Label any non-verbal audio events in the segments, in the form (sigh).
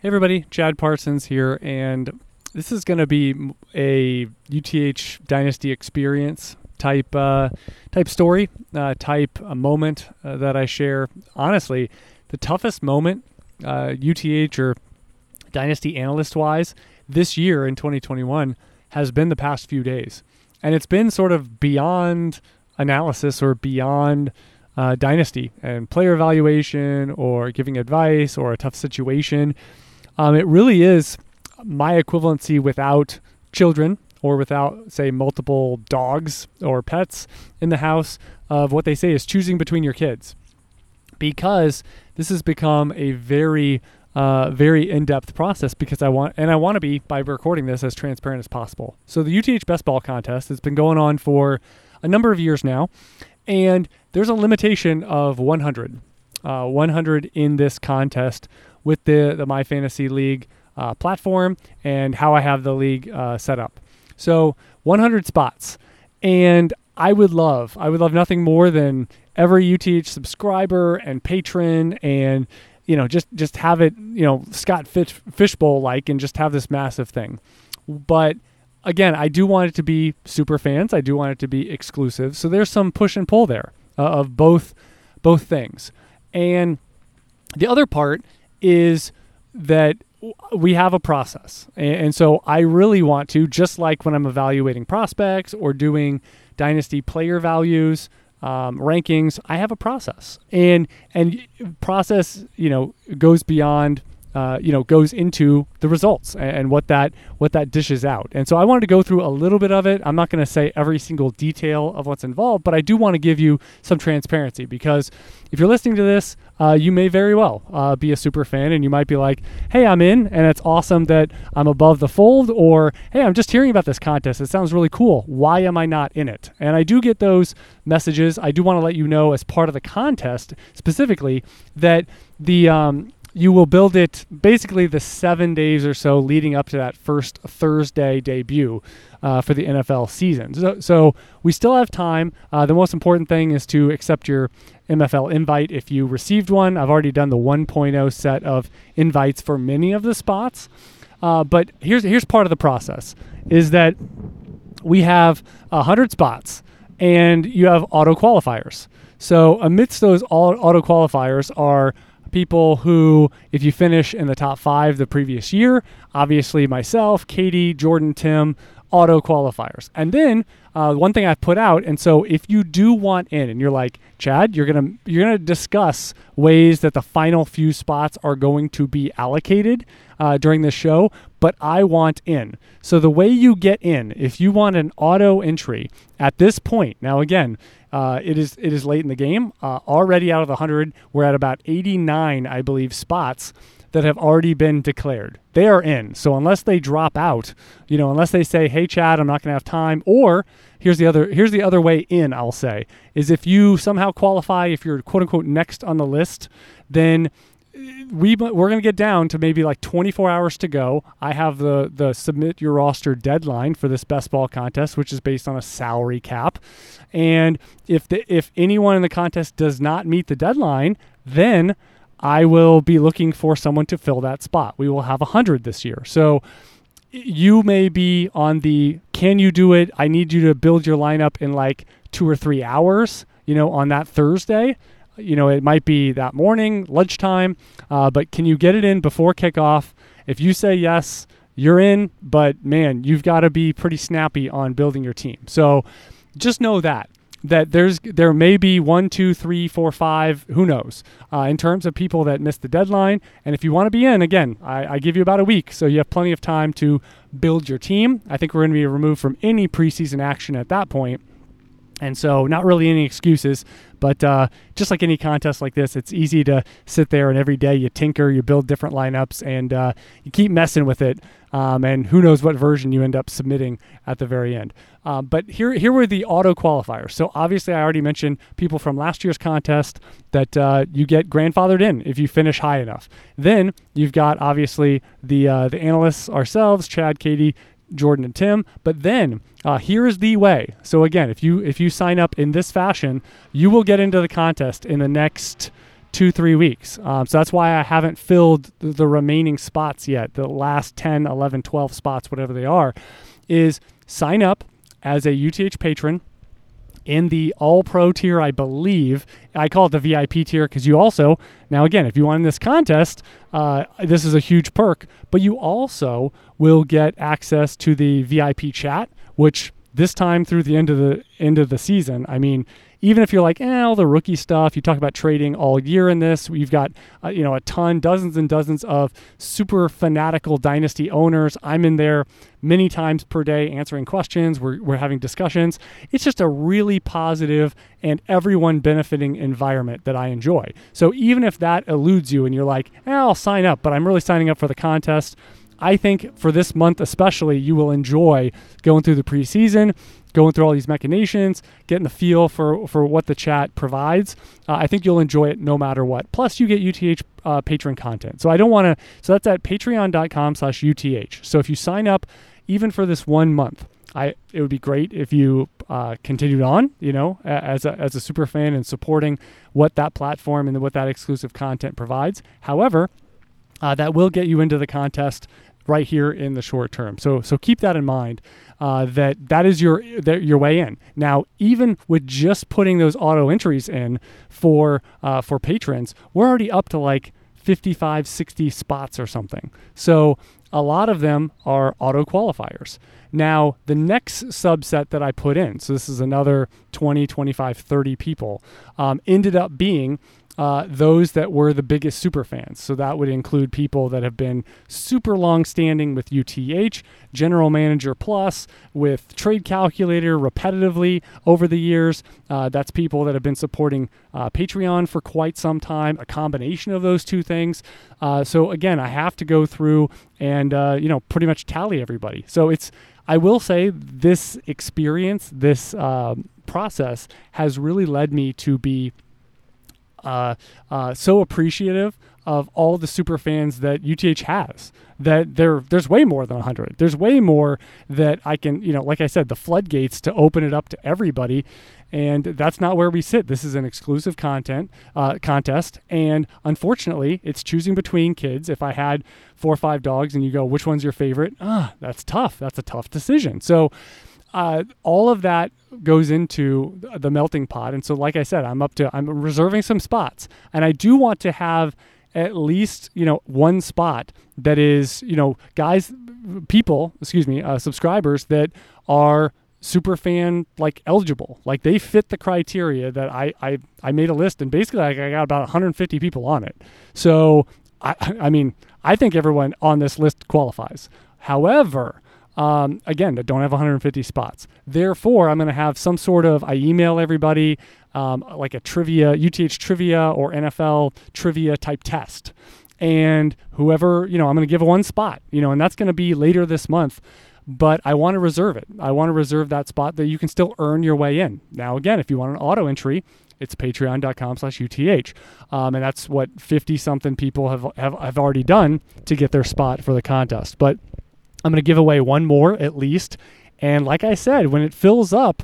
Hey everybody, Chad Parsons here, and this is going to be a UTH Dynasty experience type uh, type story, uh, type a moment uh, that I share. Honestly, the toughest moment UTH uh, or Dynasty analyst wise this year in 2021 has been the past few days, and it's been sort of beyond analysis or beyond. Uh, dynasty and player evaluation or giving advice or a tough situation. Um, it really is my equivalency without children or without, say, multiple dogs or pets in the house of what they say is choosing between your kids. Because this has become a very, uh, very in-depth process. Because I want, and I want to be by recording this as transparent as possible. So the UTH Best Ball Contest has been going on for a number of years now, and there's a limitation of 100. Uh, 100 in this contest with the the My Fantasy League uh, platform and how I have the league uh, set up. So 100 spots, and I would love I would love nothing more than every UTH subscriber and patron and you know just just have it you know Scott Fish, Fishbowl like and just have this massive thing, but again, I do want it to be super fans. I do want it to be exclusive. So there's some push and pull there uh, of both both things. And the other part is that we have a process. And, so I really want to, just like when I'm evaluating prospects or doing dynasty player values, um, rankings, I have a process. And and process, you know, goes beyond uh, you know goes into the results and, and, what that what that dishes out. And so I wanted to go through a little bit of it. I'm not going to say every single detail of what's involved, but I do want to give you some transparency because if you're listening to this, uh, you may very well uh, be a super fan and you might be like, "Hey, I'm in, and it's awesome that I'm above the fold," or "Hey, I'm just hearing about this contest. It sounds really cool. Why am I not in it?" And I do get those messages. I do want to let you know as part of the contest specifically that the um, you will build it basically the seven days or so leading up to that first Thursday debut uh, for the NFL season. So, so we still have time. Uh, the most important thing is to accept your MFL invite if you received one. I've already done the 1.0 set of invites for many of the spots. Uh, but here's here's part of the process is that we have 100 spots and you have auto qualifiers. So amidst those auto qualifiers are people who, if you finish in the top five the previous year, obviously myself, Katie, Jordan, Tim, auto qualifiers. And then uh, one thing I've put out, and so if you do want in, and you're like Chad, you're gonna you're gonna discuss ways that the final few spots are going to be allocated uh, during the show. But I want in. So the way you get in, if you want an auto entry at this point, now again, uh, it is it is late in the game. Uh, already out of the hundred, we're at about 89, I believe, spots that have already been declared. They are in. So unless they drop out, you know, unless they say, "Hey, Chad, I'm not going to have time," or here's the other here's the other way in. I'll say is if you somehow qualify, if you're quote unquote next on the list, then we we're going to get down to maybe like 24 hours to go. I have the the submit your roster deadline for this best ball contest, which is based on a salary cap. And if the, if anyone in the contest does not meet the deadline, then I will be looking for someone to fill that spot. We will have 100 this year. So you may be on the can you do it? I need you to build your lineup in like 2 or 3 hours, you know, on that Thursday you know, it might be that morning, lunchtime, uh, but can you get it in before kickoff? If you say yes, you're in, but man, you've got to be pretty snappy on building your team. So just know that that there's there may be one, two, three, four, five, who knows, uh, in terms of people that missed the deadline. And if you want to be in, again, I, I, give you about a week, so you have plenty of time to build your team. I think we're going to be removed from any preseason action at that point. And so, not really any excuses, but uh, just like any contest like this, it's easy to sit there and every day you tinker, you build different lineups, and uh, you keep messing with it. Um, and who knows what version you end up submitting at the very end. Um, but here, here were the auto qualifiers. So obviously, I already mentioned people from last year's contest that uh, you get grandfathered in if you finish high enough. Then you've got obviously the uh, the analysts ourselves, Chad, Katie, Jordan and Tim. But then uh, here is the way. So again, if you if you sign up in this fashion, you will get into the contest in the next two, three weeks. Um, so that's why I haven't filled the, remaining spots yet, the last 10, 11, 12 spots, whatever they are, is sign up as a UTH patron in the all pro tier, I believe. I call it the VIP tier because you also, now again, if you in this contest, uh, this is a huge perk, but you also will get access to the VIP chat, which this time through the end of the end of the season, I mean, even if you're like, eh, all the rookie stuff, you talk about trading all year in this. We've got, uh, you know, a ton, dozens and dozens of super fanatical dynasty owners. I'm in there many times per day answering questions. We're, we're having discussions. It's just a really positive and everyone benefiting environment that I enjoy. So even if that eludes you and you're like, eh, I'll sign up, but I'm really signing up for the contest. I think for this month especially, you will enjoy going through the preseason going through all these machinations, getting the feel for, for what the chat provides. Uh, I think you'll enjoy it no matter what. Plus, you get UTH uh, patron content. So I don't want to. So that's at patreon.com/slash UTH. So if you sign up, even for this one month, I it would be great if you uh, continued on. You know, as a as a super fan and supporting what that platform and what that exclusive content provides. However. Uh, that will get you into the contest right here in the short term. So so keep that in mind uh, that that is your that your way in. Now, even with just putting those auto entries in for uh, for patrons, we're already up to like 55, 60 spots or something. So a lot of them are auto qualifiers. Now, the next subset that I put in, so this is another 20, 25, 30 people, um, ended up being uh, those that were the biggest super fans. So that would include people that have been super long standing with UTH, General Manager Plus, with Trade Calculator repetitively over the years. Uh, that's people that have been supporting uh, Patreon for quite some time, a combination of those two things. Uh, so again, I have to go through and, uh, you know, pretty much tally everybody. So it's, I will say this experience, this um, process has really led me to be uh, uh, so appreciative of all the super fans that UTH has. That there, there's way more than 100. There's way more that I can, you know, like I said, the floodgates to open it up to everybody, and that's not where we sit. This is an exclusive content uh, contest, and unfortunately, it's choosing between kids. If I had four or five dogs, and you go, which one's your favorite? Ah, that's tough. That's a tough decision. So uh, all of that goes into the melting pot. And so, like I said, I'm up to, I'm reserving some spots. And I do want to have at least, you know, one spot that is, you know, guys, people, excuse me, uh, subscribers that are super fan like eligible like they fit the criteria that I, I i made a list and basically i got about 150 people on it so i (laughs) i mean i think everyone on this list qualifies however um, again, that don't have 150 spots. Therefore, I'm going to have some sort of, I email everybody um, like a trivia, UTH trivia or NFL trivia type test. And whoever, you know, I'm going to give one spot, you know, and that's going to be later this month. But I want to reserve it. I want to reserve that spot that you can still earn your way in. Now, again, if you want an auto entry, it's patreon.com slash UTH. Um, and that's what 50 something people have, have, have already done to get their spot for the contest. But I'm going to give away one more at least. And like I said, when it fills up,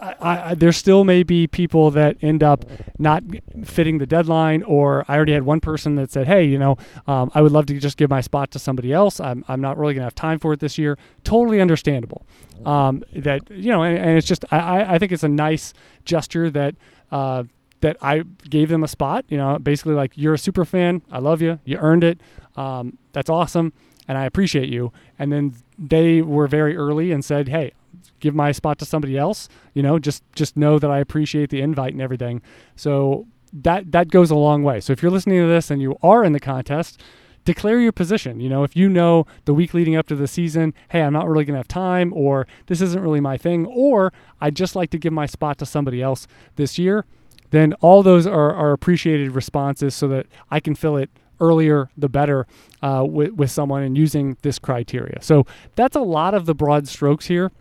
I, I, there still may be people that end up not fitting the deadline, or I already had one person that said, "Hey, you know, um, I would love to just give my spot to somebody else. I'm, I'm not really going to have time for it this year." Totally understandable. Um, that you know, and, and, it's just I, I think it's a nice gesture that. Uh, that I gave them a spot, you know, basically like you're a super fan. I love you. You earned it. Um, that's awesome and I appreciate you. And then they were very early and said, hey, give my spot to somebody else. You know, just just know that I appreciate the invite and everything. So that that goes a long way. So if you're listening to this and you are in the contest, declare your position. You know, if you know the week leading up to the season, hey, I'm not really going to have time, or this isn't really my thing, or I'd just like to give my spot to somebody else this year, then all those are, are appreciated responses so that I can fill it earlier the better uh, with, with someone and using this criteria. So that's a lot of the broad strokes here.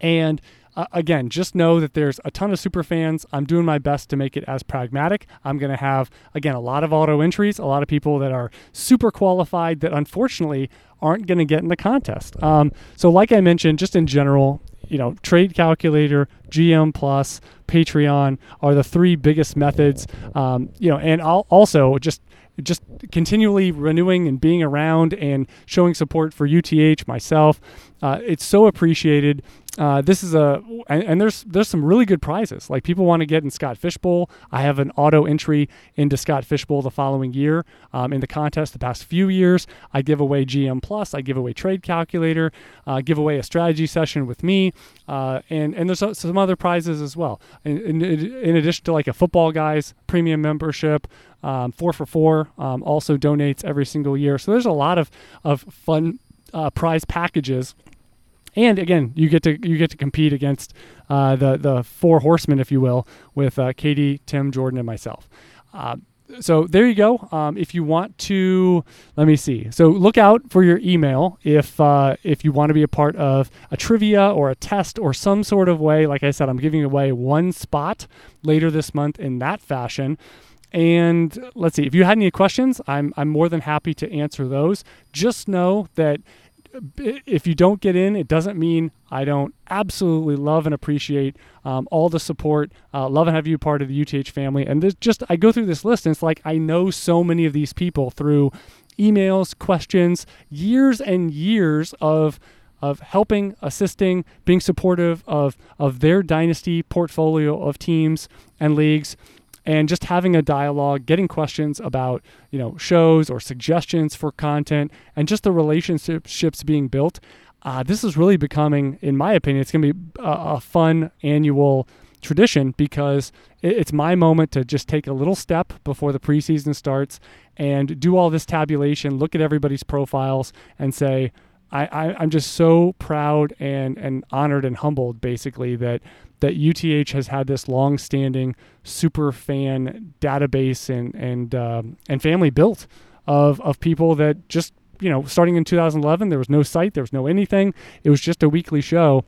And uh, again, just know that there's a ton of super fans. I'm doing my best to make it as pragmatic. I'm going to have, again, a lot of auto entries, a lot of people that are super qualified that unfortunately aren't going to get in the contest. Um, so, like I mentioned, just in general, you know, Trade Calculator, GM Plus, Patreon are the three biggest methods. Um, you know, and I'll also just just continually renewing and being around and showing support for UTH myself. Uh, it's so appreciated. Uh, this is a and, and, there's there's some really good prizes. Like people want to get in Scott Fishbowl. I have an auto entry into Scott Fishbowl the following year. Um, in the contest, the past few years, I give away GM Plus. I give away Trade Calculator. Uh, give away a strategy session with me, uh, and and there's some other prizes as well. In, in, in, addition to like a football guys premium membership, um, four for four um, also donates every single year. So there's a lot of of fun uh, prize packages and again, you get to you get to compete against uh, the the four horsemen, if you will, with uh, Katie, Tim, Jordan, and myself. Uh, so there you go. Um, if you want to, let me see. So look out for your email if uh, if you want to be a part of a trivia or a test or some sort of way. Like I said, I'm giving away one spot later this month in that fashion. And let's see. If you had any questions, I'm I'm more than happy to answer those. Just know that if you don't get in, it doesn't mean I don't absolutely love and appreciate um, all the support. Uh, love and have you part of the UTH family. And this just I go through this list and it's like I know so many of these people through emails, questions, years and years of of helping, assisting, being supportive of of their dynasty portfolio of teams and leagues and just having a dialogue, getting questions about, you know, shows or suggestions for content and just the relationships being built. Uh, this is really becoming, in my opinion, it's going to be a, a, fun annual tradition because it, it's my moment to just take a little step before the preseason starts and do all this tabulation, look at everybody's profiles, and say, I, I, am just so proud and, and honored and humbled, basically, that that UTH has had this long-standing super fan database and and uh, and family built of of people that just you know starting in 2011 there was no site there was no anything. It was just a weekly show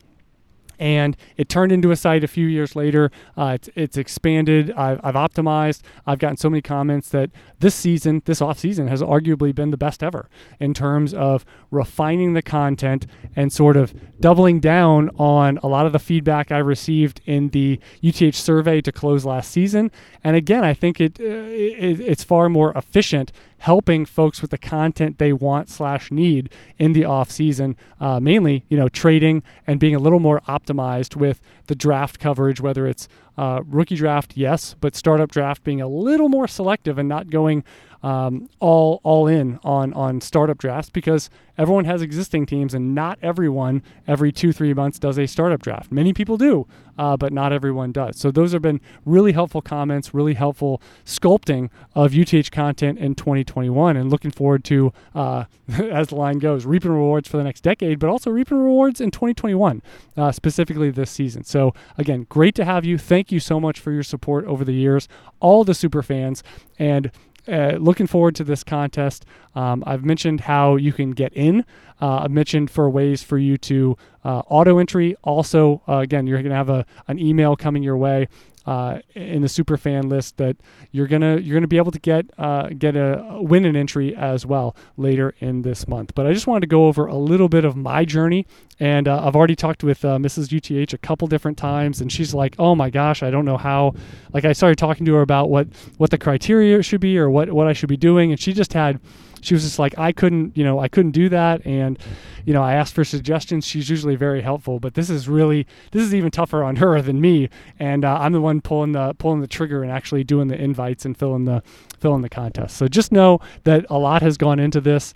and it turned into a site a few years later. Uh, it's, it's, expanded. I've, I've, optimized. I've gotten so many comments that this season, this off season, has arguably been the best ever in terms of refining the content and sort of doubling down on a lot of the feedback I received in the UTH survey to close last season. And again, I think it, uh, it it's far more efficient helping folks with the content they want slash need in the off season. Uh, mainly, you know, trading and being a little more optimized with the draft coverage, whether it's uh, rookie draft, yes, but startup draft being a little more selective and not going um, all all in on on startup drafts because everyone has existing teams and not everyone every two three months does a startup draft. Many people do, uh, but not everyone does. So those have been really helpful comments, really helpful sculpting of UTH content in 2021, and looking forward to uh, (laughs) as the line goes, reaping rewards for the next decade, but also reaping rewards in 2021, uh, specifically this season. So again, great to have you. Thank you so much for your support over the years, all the super fans, and uh, looking forward to this contest. Um, I've mentioned how you can get in. Uh, I've mentioned for ways for you to uh, auto entry. Also, uh, again, you're going to have a, an email coming your way uh, in the super fan list that you're gonna you're gonna be able to get uh, get a win an entry as well later in this month. But I just wanted to go over a little bit of my journey, and uh, I've already talked with uh, Mrs. UTH a couple different times, and she's like, "Oh my gosh, I don't know how." Like I started talking to her about what what the criteria should be or what what I should be doing, and she just had she was just like, I couldn't, you know, I couldn't do that. And, you know, I asked for suggestions. She's usually very helpful, but this is really, this is even tougher on her than me. And uh, I'm the one pulling the, pulling the trigger and actually doing the invites and filling the, filling the contest. So just know that a lot has gone into this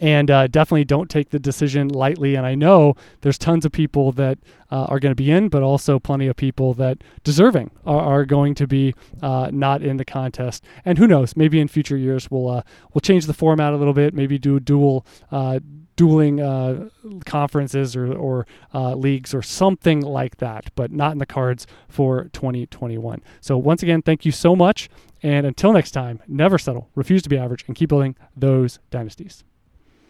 and uh, definitely don't take the decision lightly. And I know there's tons of people that uh, are going to be in, but also plenty of people that deserving are, are going to be uh, not in the contest. And who knows? Maybe in future years we'll uh, we'll change the format a little bit. Maybe do dual uh, dueling uh, conferences or, or uh, leagues or something like that, but not in the cards for 2021. So, once again, thank you so much. And until next time, never settle, refuse to be average, and keep building those dynasties.